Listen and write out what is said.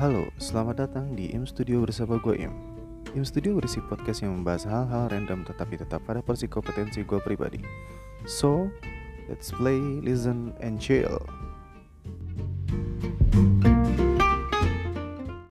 Halo, selamat datang di Im Studio bersama gue Im. Im Studio berisi podcast yang membahas hal-hal random tetapi tetap pada porsi kompetensi gue pribadi. So, let's play, listen, and chill.